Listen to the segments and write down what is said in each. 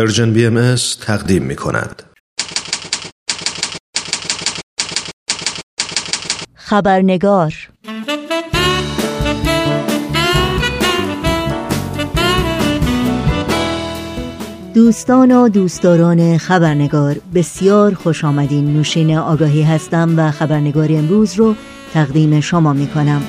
پرژن بی تقدیم می کند. خبرنگار دوستان و دوستداران خبرنگار بسیار خوش آمدین نوشین آگاهی هستم و خبرنگار امروز رو تقدیم شما می کنم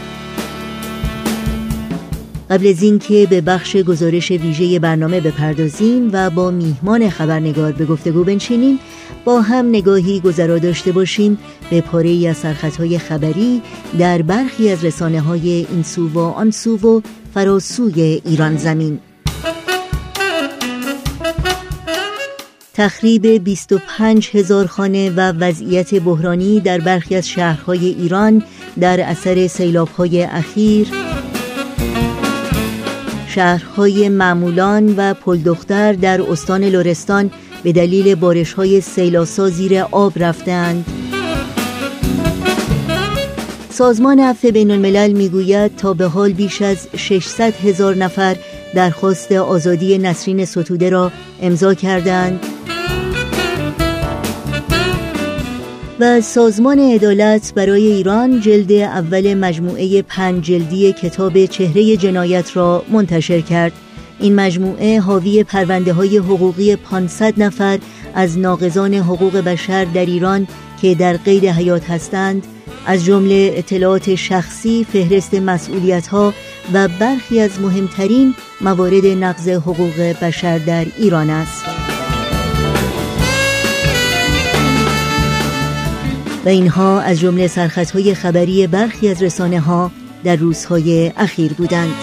قبل از اینکه به بخش گزارش ویژه برنامه بپردازیم و با میهمان خبرنگار به گفتگو بنشینیم با هم نگاهی گذرا داشته باشیم به پاره ای از سرخطهای خبری در برخی از رسانه های این سو و آن سو و فراسوی ایران زمین. تخریب 25 هزار خانه و وضعیت بحرانی در برخی از شهرهای ایران در اثر سیلابهای اخیر شهرهای معمولان و پلدختر در استان لرستان به دلیل بارش های سیلاسا زیر آب رفتند سازمان عفو بین الملل می‌گوید تا به حال بیش از 600 هزار نفر درخواست آزادی نسرین ستوده را امضا کردند و سازمان عدالت برای ایران جلد اول مجموعه پنج جلدی کتاب چهره جنایت را منتشر کرد این مجموعه حاوی پرونده های حقوقی 500 نفر از ناقضان حقوق بشر در ایران که در قید حیات هستند از جمله اطلاعات شخصی، فهرست مسئولیت ها و برخی از مهمترین موارد نقض حقوق بشر در ایران است. و اینها از جمله سرخطهای خبری برخی از رسانه ها در روزهای اخیر بودند.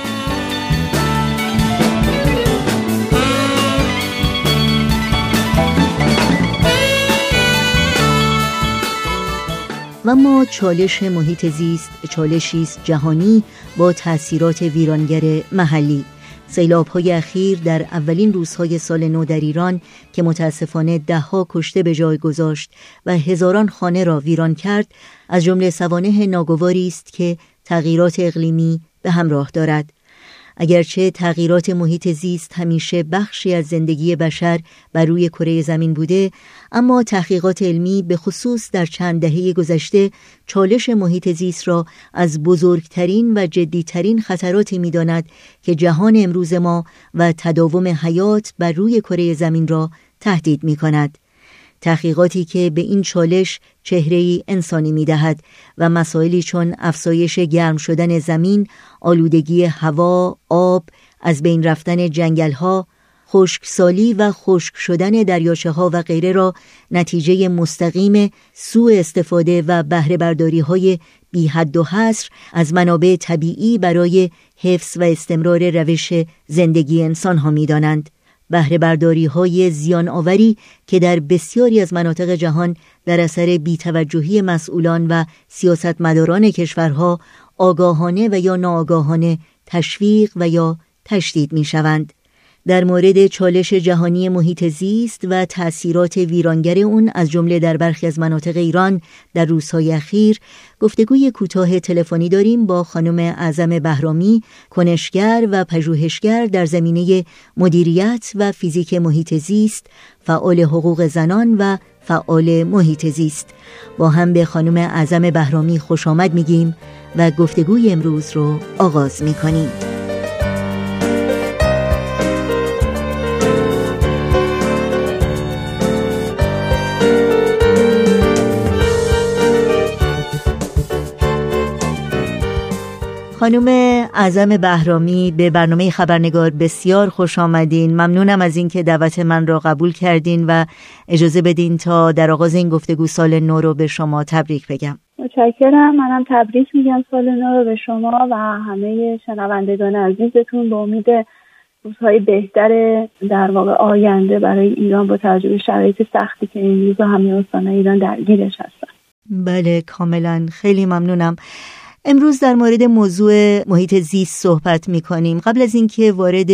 و ما چالش محیط زیست چالشی است جهانی با تاثیرات ویرانگر محلی سیلاب های اخیر در اولین روزهای سال نو در ایران که متاسفانه دهها کشته به جای گذاشت و هزاران خانه را ویران کرد از جمله سوانه ناگواری است که تغییرات اقلیمی به همراه دارد. اگرچه تغییرات محیط زیست همیشه بخشی از زندگی بشر بر روی کره زمین بوده اما تحقیقات علمی به خصوص در چند دهه گذشته چالش محیط زیست را از بزرگترین و جدیترین خطراتی می‌داند که جهان امروز ما و تداوم حیات بر روی کره زمین را تهدید می کند. تحقیقاتی که به این چالش چهره انسانی می دهد و مسائلی چون افزایش گرم شدن زمین، آلودگی هوا، آب، از بین رفتن جنگل ها، خشکسالی و خشک شدن دریاچه ها و غیره را نتیجه مستقیم سوء استفاده و بهره برداری های بی حد و حصر از منابع طبیعی برای حفظ و استمرار روش زندگی انسان ها می دانند. بهره برداری های زیان آوری که در بسیاری از مناطق جهان در اثر بیتوجهی مسئولان و سیاستمداران کشورها آگاهانه و یا ناآگاهانه تشویق و یا تشدید می شوند. در مورد چالش جهانی محیط زیست و تأثیرات ویرانگر اون از جمله در برخی از مناطق ایران در روزهای اخیر گفتگوی کوتاه تلفنی داریم با خانم اعظم بهرامی کنشگر و پژوهشگر در زمینه مدیریت و فیزیک محیط زیست فعال حقوق زنان و فعال محیط زیست. با هم به خانم اعظم بهرامی خوش آمد میگیم و گفتگوی امروز رو آغاز می‌کنیم. خانم اعظم بهرامی به برنامه خبرنگار بسیار خوش آمدین. ممنونم از اینکه دعوت من را قبول کردین و اجازه بدین تا در آغاز این گفتگو سال نو رو به شما تبریک بگم. متشکرم. منم تبریک میگم سال نو رو به شما و همه شنوندگان عزیزتون به امید روزهای بهتر در واقع آینده برای ایران با توجه شرایط سختی که این روزا همه استان ایران درگیرش هستن. بله کاملا. خیلی ممنونم. امروز در مورد موضوع محیط زیست صحبت می کنیم قبل از اینکه وارد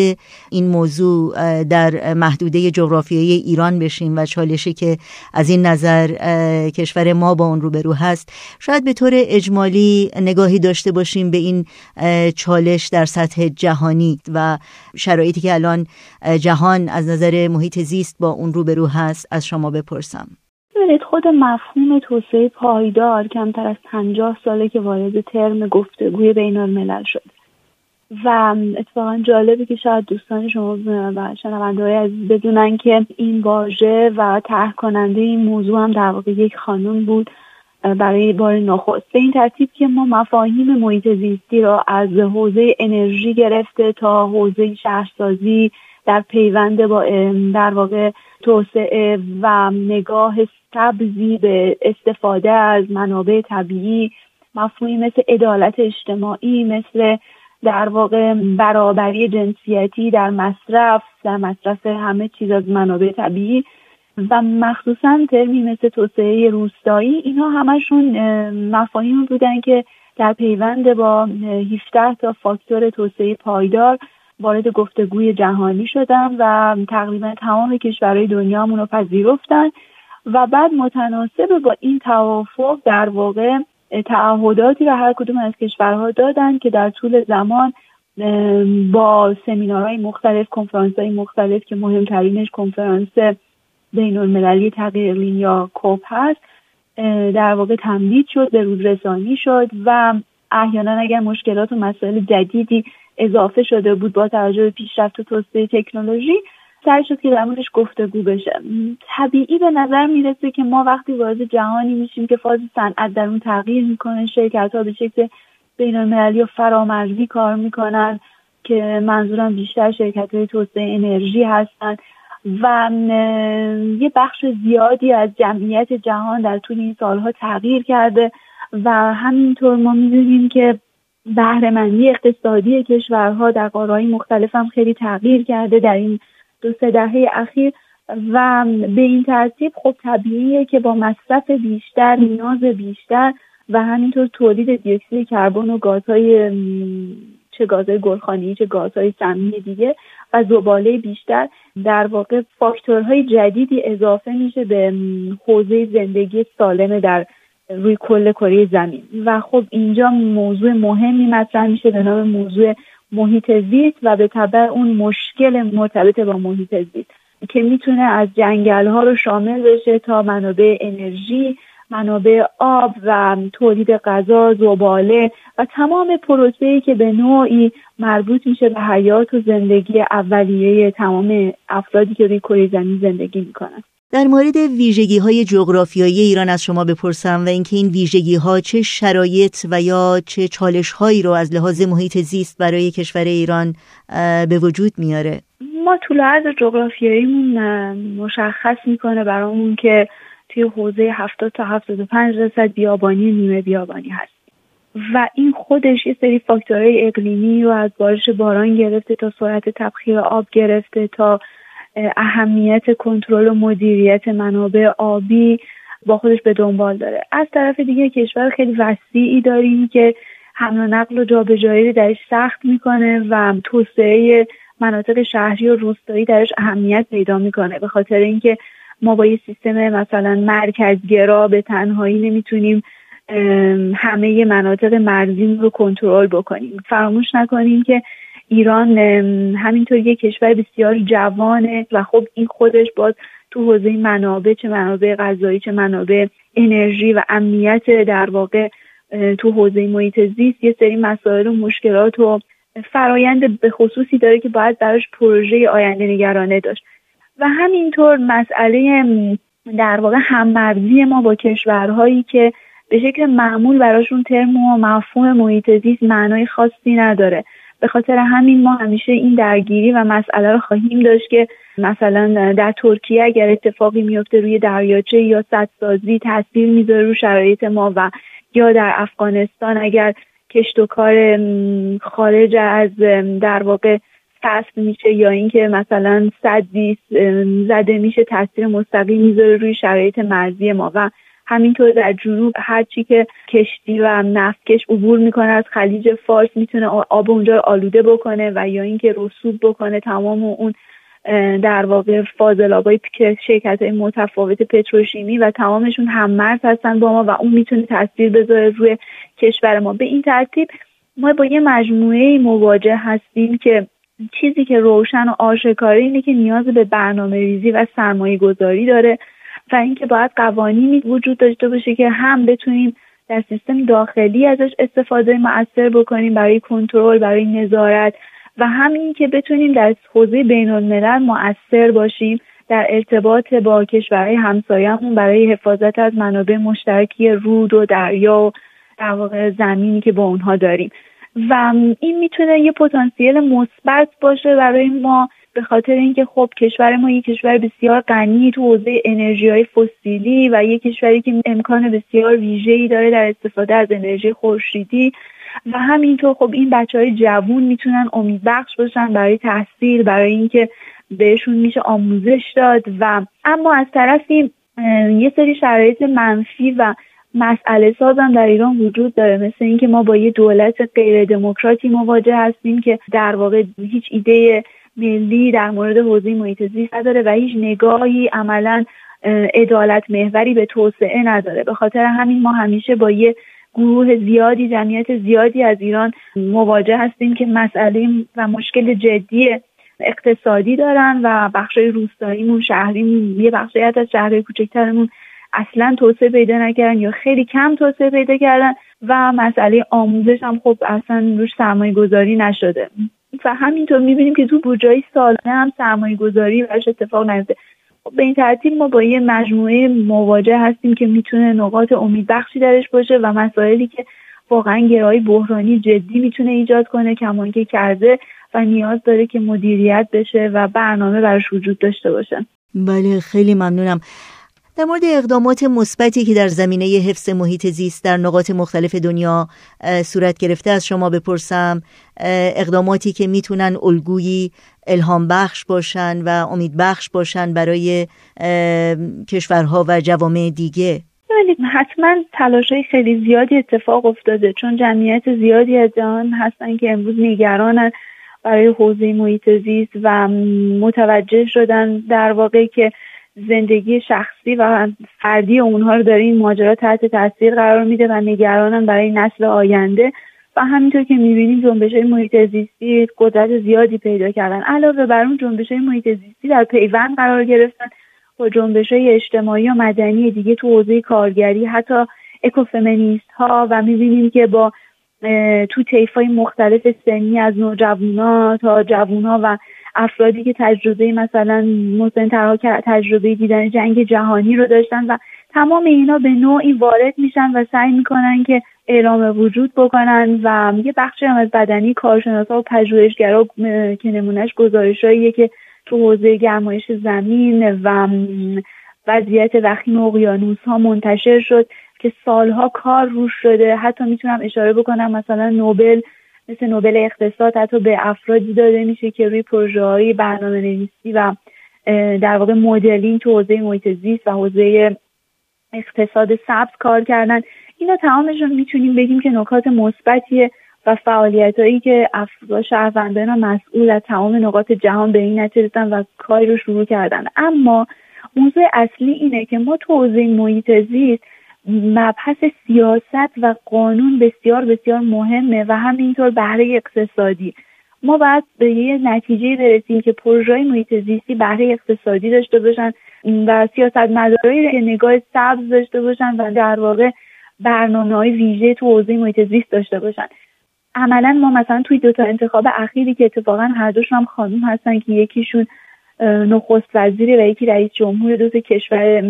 این موضوع در محدوده جغرافیایی ایران بشیم و چالشی که از این نظر کشور ما با اون روبرو هست شاید به طور اجمالی نگاهی داشته باشیم به این چالش در سطح جهانی و شرایطی که الان جهان از نظر محیط زیست با اون روبرو هست. از شما بپرسم. ببینید خود مفهوم توسعه پایدار کمتر از پنجاه ساله که وارد ترم گفتگوی بین الملل شد و اتفاقا جالبه که شاید دوستان شما و شنونده های عزیز بدونن که این واژه و طرح کننده این موضوع هم در واقع یک خانم بود برای بار نخست. به این ترتیب که ما مفاهیم محیط زیستی را از حوزه انرژی گرفته تا حوزه شهرسازی در پیوند با در واقع توسعه و نگاه سبزی به استفاده از منابع طبیعی مفهومی مثل عدالت اجتماعی مثل در واقع برابری جنسیتی در مصرف در مصرف همه چیز از منابع طبیعی و مخصوصا ترمی مثل توسعه روستایی. اینها همشون مفاهیم بودن که در پیوند با 17 تا فاکتور توسعه پایدار وارد گفتگوی جهانی شدن و تقریبا تمام کشورهای دنیا رو پذیرفتن و بعد متناسب با این توافق در واقع تعهداتی را هر کدوم از کشورها دادن که در طول زمان با سمینارهای مختلف کنفرانس های مختلف که مهمترینش کنفرانس بین المللی تغییر یا کوپ هست در واقع تمدید شد به روز رسانی شد و احیانا اگر مشکلات و مسائل جدیدی اضافه شده بود با توجه به پیشرفت و توسعه تکنولوژی سعی شد که در موردش گفتگو بشه. طبیعی به نظر می‌رسه که ما وقتی وارد جهانی میشیم که فاز صنعت در اون تغییر می‌کنه شرکت ها به شکل بین المللی و فرامرزی کار می‌کنن که منظورم بیشتر شرکت های توسعه انرژی هستن و یه بخش زیادی از جمعیت جهان در طول این سالها تغییر کرده و همینطور ما می‌دونیم که بهرهمندی اقتصادی کشورها در قاره‌های مختلف هم خیلی تغییر کرده در این دو سه دهه اخیر و به این ترتیب خب طبیعیه که با مصرف بیشتر نیاز بیشتر و همینطور تولید دیوکسید کربن و گازهای چه گازهای گلخانی چه گازهای سمی دیگه و زباله بیشتر در واقع فاکتورهای جدیدی اضافه میشه به حوزه زندگی سالم در روی کل کره زمین. و خب اینجا موضوع مهمی مطرح میشه به نام موضوع محیط زیست و به طبع اون مشکل مرتبط با محیط زیست که می‌تونه از جنگل ها رو شامل بشه تا منابع انرژی منابع آب و تولید غذا زباله و تمام پروسه‌ای که به نوعی مربوط میشه به حیات و زندگی اولیه تمام افرادی که روی کره زمین زندگی می‌کنن. در مورد ویژگی های جغرافیایی ایران از شما بپرسم و اینکه این ویژگی ها چه شرایط و یا چه چالش هایی رو از لحاظ محیط زیست برای کشور ایران به وجود میاره؟ ما طول عرض جغرافیاییمون مشخص می‌کنه برامون که توی حوزه 70 تا 75 درصد بیابانی نیمه بیابانی هست. و این خودش یه سری فاکتورهای اقلیمی رو از بارش باران گرفته تا سرعت تبخیر آب گرفته تا اهمیت کنترل و مدیریت منابع آبی با خودش به دنبال داره. از طرف دیگه کشور خیلی وسیعی داریم که حمل و نقل و جابجایی رو درش سخت می‌کنه و توسعه مناطق شهری و روستایی درش اهمیت پیدا می‌کنه. به خاطر اینکه ما با یه سیستم مثلا مرکزگرا به تنهایی نمی‌تونیم همه مناطق مرزی رو کنترل بکنیم. فراموش نکنیم که ایران همینطور یک کشور بسیار جوانه و خب این خودش باز تو حوزه منابع چه منابع غذایی چه منابع انرژی و امنیت در واقع تو حوزه محیط زیست یه سری مسائل و مشکلات و فرایند به خصوصی داره که باید براش پروژه آینده نگرانه داشت. و همینطور مسئله در واقع هممرزی ما با کشورهایی که به شکل معمول براشون ترم و مفهوم محیط زیست معنای خاصی نداره. به خاطر همین ما همیشه این درگیری و مسئله رو خواهیم داشت که مثلا در ترکیه اگر اتفاقی میفته روی دریاچه یا سدسازی تاثیر می‌ذاره رو شرایط ما و یا در افغانستان اگر کشت و کار خارج از در واقع فصل میشه یا اینکه مثلا صدی زده میشه تاثیر مستقیم می‌ذاره روی شرایط مرزی ما و همینطور در جنوب هرچی که کشتی و نفتکش عبور می‌کنه از خلیج فارس می‌تونه آب اونجا رو آلوده بکنه و یا اینکه رسوب بکنه تمام اون در واقع فاضلابای شرکت های متفاوت پتروشیمی و تمامشون هم مرز هستن با ما و اون می‌تونه تاثیر بذاره روی کشور ما. به این ترتیب ما با یه مجموعه مواجه هستیم که چیزی که روشن و آشکاره اینه که نیاز به برنامه ریزی و سرمایه گذاری داره. و اینکه باید قوانینی وجود داشته باشه که هم بتونیم در سیستم داخلی ازش استفاده مؤثر بکنیم برای کنترل برای نظارت و همین که بتونیم در حوزه بین الملل مؤثر باشیم در ارتباط با کشورهای همسایهمون برای حفاظت از منابع مشترکی رود و دریا و در واقع زمینی که با اونها داریم. و این می‌تونه یه پتانسیل مثبت باشه برای ما به خاطر اینکه خب کشور ما یک کشور بسیار غنی تو حوزه انرژی های فسیلی و یک کشوری که امکان بسیار ویژه‌ای داره در استفاده از انرژی خورشیدی و همینطور خب این بچه های جوون می‌تونن امیدبخش باشن برای تحصیل برای اینکه بهشون میشه آموزش داد و اما از طرفی یه سری شرایط منفی و مسئله سازم در ایران وجود داره مثل اینکه ما با یه دولت غیر دموکراتی مواجه هستیم که در واقع هیچ ایده ملی در مورد حوزه محیط زیست نداره و هیچ نگاهی عملا عدالت محوری به توسعه نداره. به خاطر همین ما همیشه با یه گروه زیادی جمعیت زیادی از ایران مواجه هستیم که مسئله و مشکل جدی اقتصادی دارن و بخشای روستاییمون شهریمون یه بخشی از شهرهای کوچکترمون اصلا توسعه پیدا نکردن یا خیلی کم توسعه پیدا کردن و مسئله آموزش هم خب اصلا روش سرمایه گذاری نشده. و همینطور می‌بینیم که تو بودجه سالانه هم سرمایه گذاری براش اتفاق نیفته. به این ترتیب ما با یه مجموعه مواجه هستیم که می‌تونه نقاط امیدبخشی درش باشه و مسائلی که واقعا گرایی بحرانی جدی می‌تونه ایجاد کنه کمان که کرده و نیاز داره که مدیریت بشه و برنامه براش وجود داشته باشه. بله خیلی ممنونم. در مورد اقدامات مثبتی که در زمینه حفظ محیط زیست در نقاط مختلف دنیا صورت گرفته از شما بپرسم اقداماتی که می‌تونن الگویی الهام بخش باشن و امید بخش باشن برای کشورها و جوامع دیگه؟ حتما تلاش های خیلی زیادی اتفاق افتاده چون جمعیت زیادی از جهان هستن که امروز نگرانن برای حوزه محیط زیست و متوجه شدن در واقع که زندگی شخصی و فردی اونها رو داره این ماجرا تحت تاثیر قرار میده و نگرانن برای نسل آینده. و همینطور که می‌بینیم جنبش های محیط زیستی قدرت زیادی پیدا کردن. علاوه بر اون جنبش های محیط زیستی در پیوند قرار گرفتن. با جنبش های اجتماعی و مدنی دیگه تو حوزه کارگری حتی اکوفمینیست ها و می‌بینیم که با تو طیف مختلف سنی از نوجوانا تا جوونا و افرادی که تجربه مثلا مسن تجربه دیدن جنگ جهانی رو داشتن و تمام اینا به نوعی وارد میشن و سعی می‌کنن که اعلام وجود بکنن و یه بخشی هم از بدنی کارشناسا و پژوهشگرا که نمونهش گزارشهاییه که تو حوزه گرمایش زمین و وضعیت وخیم اقیانوس ها منتشر شد که سالها کار روش شده. حتی می‌تونم اشاره بکنم مثلا نوبل مثل نوبل اقتصاد حتی به افرادی داده میشه که روی پروژه های برنامه نویسی و در واقع مدلینگ تو حوزه محیط زیست و حوزه اقتصاد سبز کار کردن. اینا تمامشون می‌تونیم بگیم که نکات مثبتیه و فعالیت هایی که افراد شهروندان مسئول از تمام نقاط جهان به این نتیجه و کاری رو شروع کردن. اما موضوع اصلی اینه که ما تو حوزه محیط زیست مبحث سیاست و قانون بسیار بسیار مهمه و همینطور بهره اقتصادی. ما باید به یه نتیجه برسیم که پروژه محیط زیستی بهره اقتصادی داشته باشن و سیاست مدارایی که نگاه سبز داشته باشن و در واقع برنامه های ویژه تو حوزه محیط زیست داشته باشن. عملا ما مثلا توی دو تا انتخاب اخیری که اتفاقا هر دوشون هم خانوم هستن که یکیشون نخست وزیری و یکی رئیس جمهور دو کشور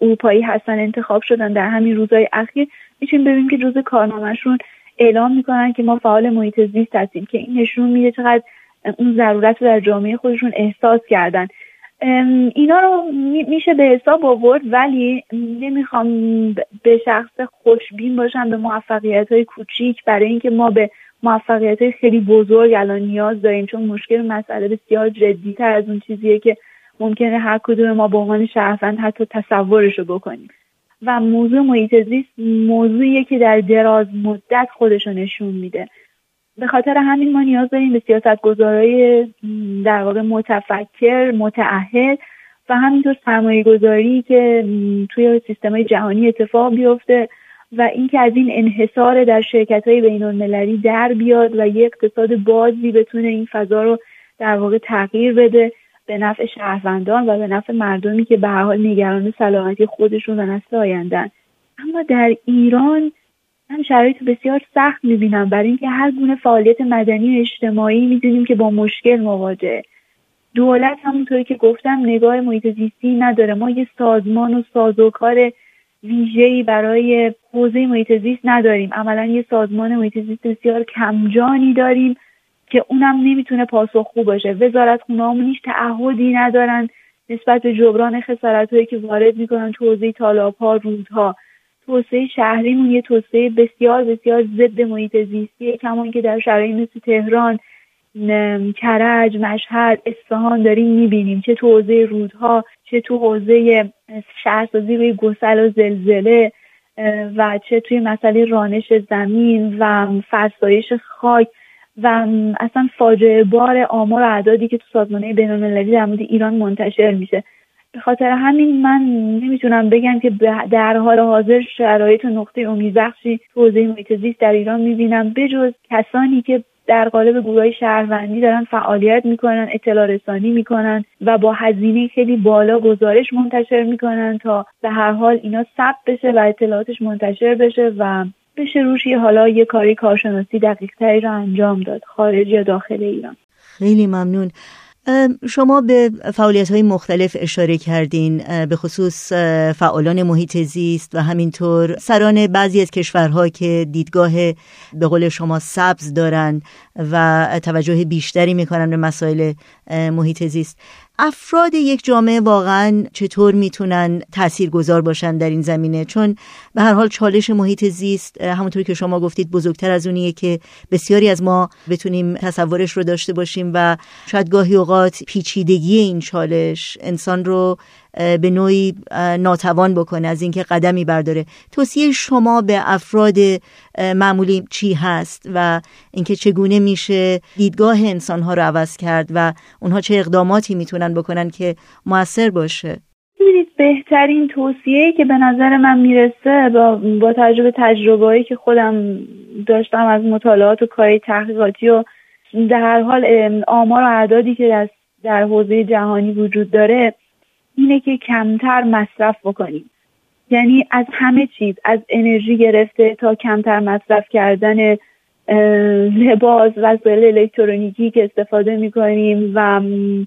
اروپایی هستن انتخاب شدن در همین روزهای اخیر. می‌تونیم ببینیم که جزء کارنامهشون اعلام می‌کنن که ما فعال محیط زیست هستیم که این نشون میده چقدر اون ضرورت رو در جامعه خودشون احساس کردن. اینا رو میشه به حساب آورد ولی نمی‌خوام به شخص خوشبین باشم به موفقیت های کوچیک برای اینکه ما به موفقیت های خیلی بزرگ الان نیاز داریم. چون مشکل مسئله بسیار جدیتر از اون چیزیه که ممکنه هر کدوم ما به عنوان شهروند حتی تصورش رو بکنیم. و موضوع محیط زیست موضوعیه که در دراز مدت خودشو نشون میده. به خاطر همین ما نیاز داریم به سیاست گذارای در واقع متفکر متعهد و همینطور سرمایه گذاری که توی سیستم جهانی اتفاق بیفته و اینکه از این انحصار در شرکت های بین المللی در بیاد و یک اقتصاد بازی بتونه این فضا رو در واقع تغییر بده به نفع شهروندان و به نفع مردمی که به حال نگران سلامتی خودشون و نسل آیندن اما در ایران من شرایط بسیار سخت می‌بینم. برای اینکه هر گونه فعالیت مدنی و اجتماعی می‌دونیم که با مشکل مواجهه دولت همونطوری که گفتم نگاه محیط زیستی نداره. ما یه سازمان و سازوکار ویژه‌ای برای حوزه محیط زیست نداریم. عملا یه سازمان محیط زیست بسیار کمجانی داریم که اونم نمی‌تونه پاسخگو باشه. وزارت خونه هیچ تعهدی ندارن نسبت به جبران خسارت هایی که وارد می‌کنن تو حوزه تالاب ها رودها. توسعه شهریمون یه توسعه بسیار بسیار ضد محیط زیستیه کمان که در شرایط مثل تهران کرج مشهد اصفهان داریم می‌بینیم. چه تو حوزه رودها چه تو حوزه شهرسازی روی گسل و زلزله و چه توی مسئله رانش زمین و فرسایش خاک و اصلا فاجعه بار آمار و اعدادی که تو سازمانه بینالمللی در مورد ایران منتشر میشه. به خاطر همین من نمی‌تونم بگم که در حال حاضر شرایط و نقطه امیدبخشی تو حوزه محیط زیست در ایران می‌بینم بجز کسانی که در قالب گروه شهروندی دارن فعالیت می‌کنن اطلاع رسانی می‌کنن و با هزینه خیلی بالا گزارش منتشر می‌کنن تا به هر حال اینا ثبت بشه و اطلاعاتش منتشر بشه و بشه روش یه حالا یه کاری کارشناسی دقیق تری رو انجام داد خارج یا داخل ایران. خیلی ممنون. شما به فعالیت های مختلف اشاره کردین به خصوص فعالان محیط زیست و همینطور سران بعضی از کشورها که دیدگاه به قول شما سبز دارن و توجه بیشتری می‌کنن به مسائل محیط زیست. افراد یک جامعه واقعا چطور می‌تونن تأثیر گذار باشن در این زمینه؟ چون به هر حال چالش محیط زیست همونطوری که شما گفتید بزرگتر از اونیه که بسیاری از ما بتونیم تصورش رو داشته باشیم و شاید گاهی اوقات پیچیدگی این چالش انسان رو به نوعی ناتوان بکنه از اینکه قدمی برداره. توصیه شما به افراد معمولی چی هست و اینکه چگونه میشه دیدگاه انسانها رو عوض کرد و اونها چه اقداماتی می‌تونن بکنن که موثر باشه؟ ببینید بهترین توصیه که به نظر من می‌رسه با, با تجربه تجربه که خودم داشتم از مطالعات و کاری تحقیقاتی و در هر حال آمار و اعدادی که در, در حوزه جهانی وجود داره اینه که کمتر مصرف بکنیم. یعنی از همه چیز از انرژی گرفته تا کمتر مصرف کردن لباس وسایل الکترونیکی که استفاده می‌کنیم و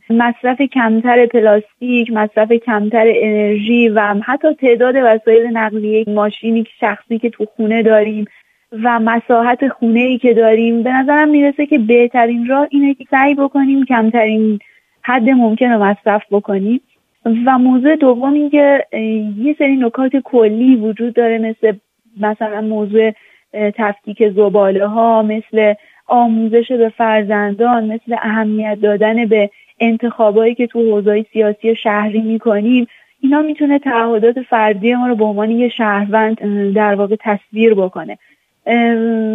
مصرف کمتر پلاستیک مصرف کمتر انرژی و حتی تعداد وسایل نقلیه ماشینی شخصی که تو خونه داریم و مساحت خونه ای که داریم به نظرم می‌رسه که بهترین راه اینه که سعی بکنیم کمترین حد ممکن رو مصرف بکنیم. و موضوع دوم اینکه یه سری نکات کلی وجود داره مثل مثلا موضوع تفکیک زباله ها مثل آموزش به فرزندان مثل اهمیت دادن به انتخابایی که تو حوزه سیاسی شهری می‌کنیم. اینا می‌تونه تعهدات فردی ما رو به عنوان یه شهروند در واقع تصویر بکنه.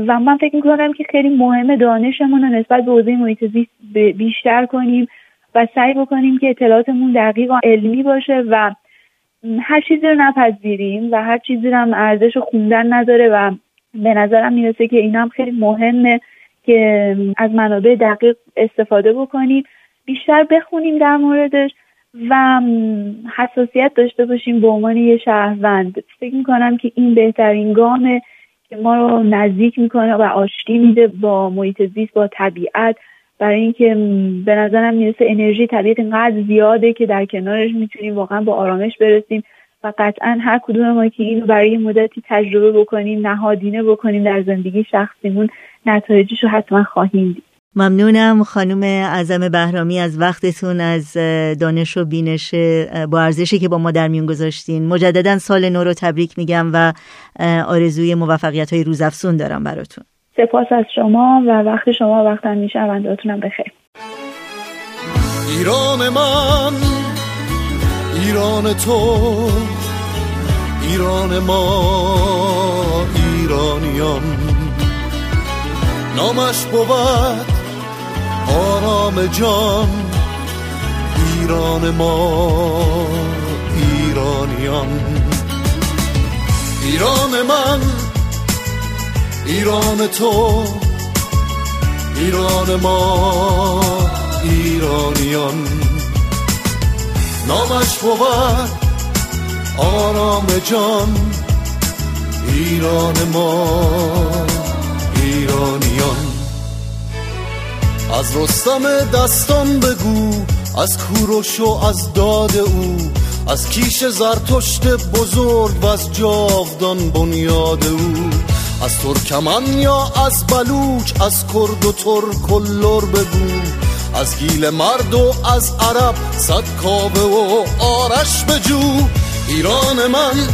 و من فکر می‌کنم که خیلی مهمه دانشمون رو نسبت به حوزه محیط زیست بیشتر کنیم. و سعی بکنیم که اطلاعاتمون دقیق و علمی باشه و هر چیزی رو نپذیریم و هر چیزی رو هم ارزش خوندن نداره و به نظرم می‌رسه که این هم خیلی مهمه که از منابع دقیق استفاده بکنیم بیشتر بخونیم در موردش و حساسیت داشته باشیم به عنوان یه شهروند. فکر می‌کنم که این بهترین گامه که ما رو نزدیک می‌کنه و آشتی میده با محیط زیست با طبیعت برای اینکه به نظرم می‌رسه انرژی طبیعت اینقدر زیاده که در کنارش می‌تونیم واقعا با آرامش برسیم و قطعا هر کدوم ما که اینو برای مدتی تجربه بکنیم نهادینه بکنیم در زندگی شخصیمون نتایجش رو حتما خواهیم دید. ممنونم خانم اعظم بهرامی از وقتتون از دانش و بینش با ارزشی که با ما در میون گذاشتین. مجددا سال نو رو تبریک میگم و آرزوی موفقیت های روزافزون دارم براتون. سپاس از شما و وقت شما وقت همیشه اونداتونم بخیر. ایران من ایران تو ایران ما ایرانیان. نامش بود آرام جان ایران ما ایرانیان. ایران من ایران تو ایران ما ایرانیان. نامش بود آرام جان. ایران ما ایرانیان. از رستم دستان بگو از کوروش و از داد او از کیش زرتشت بزرگ و از جاودان بنیاد او. از ترکمن یا از بلوچ از کرد و ترک و لر بگو. از گیل مرد و از عرب صد کابه و آرش بجو. ایران من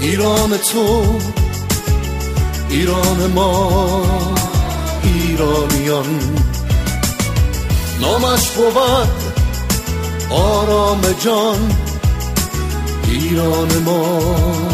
ایران تو ایران ما ایرانیان. نامش بود آرام جان ایران ما.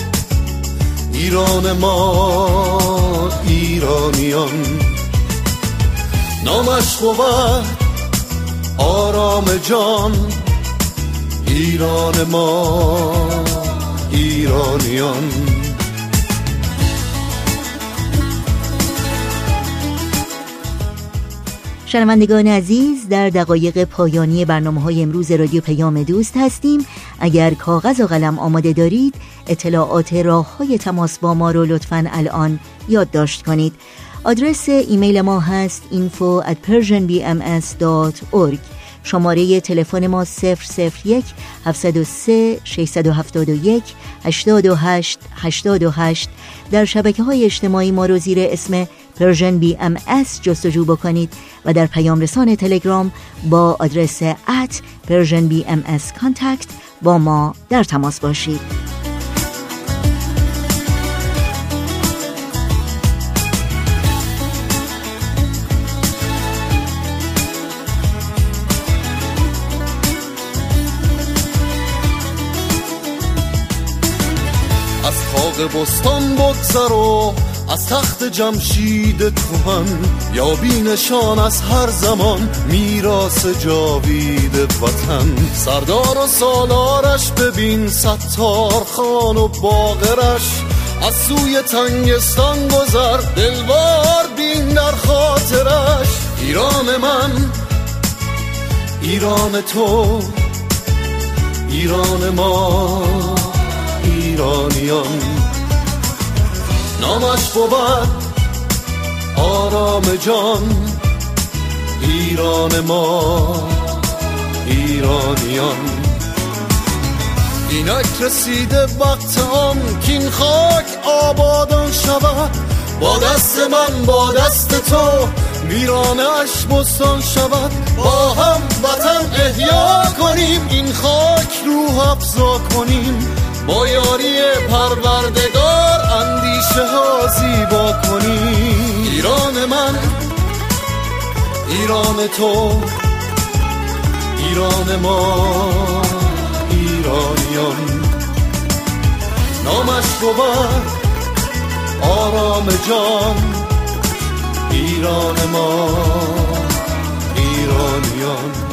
ایران ما ایرانیان. نامش بود آرام جان. ایران ما ایرانیان. شنوندگان عزیز در دقایق پایانی برنامه های امروز رادیو پیام دوست هستیم. اگر کاغذ و قلم آماده دارید اطلاعات راه های تماس با ما رو لطفا الان یادداشت کنید. آدرس ایمیل ما هست info شماره تلفن ما 001 703 671 828 828 در شبکه های اجتماعی ما رو زیر اسم Persian BM جستجو بکنید و در پیام رسان تلگرام با آدرس at Persian BM با ما در تماس باشید. بستان بگذر و از تخت جمشید کهن یا بینشان از هر زمان میراس جاوید وطن. سردار و سالارش ببین ستار خان و باغرش. از سوی تنگستان گذر دلوار بین در خاطرش. ایران من ایران تو ایران ما ایرانیان. نامش بود. آرام جان ایران ما ایرانیان. اینک رسیده وقت آن که این خاک آبادان شود. با دست من با دست تو ویرانش بستان شود. با هم وطن احیا کنیم این خاک روح افزا کنیم. با یاری پروردگار اندیشه ها زیبا کنی. ایران من ایران تو ایران ما ایرانیان. نامش بود آرام جان ایران ما ایرانیان.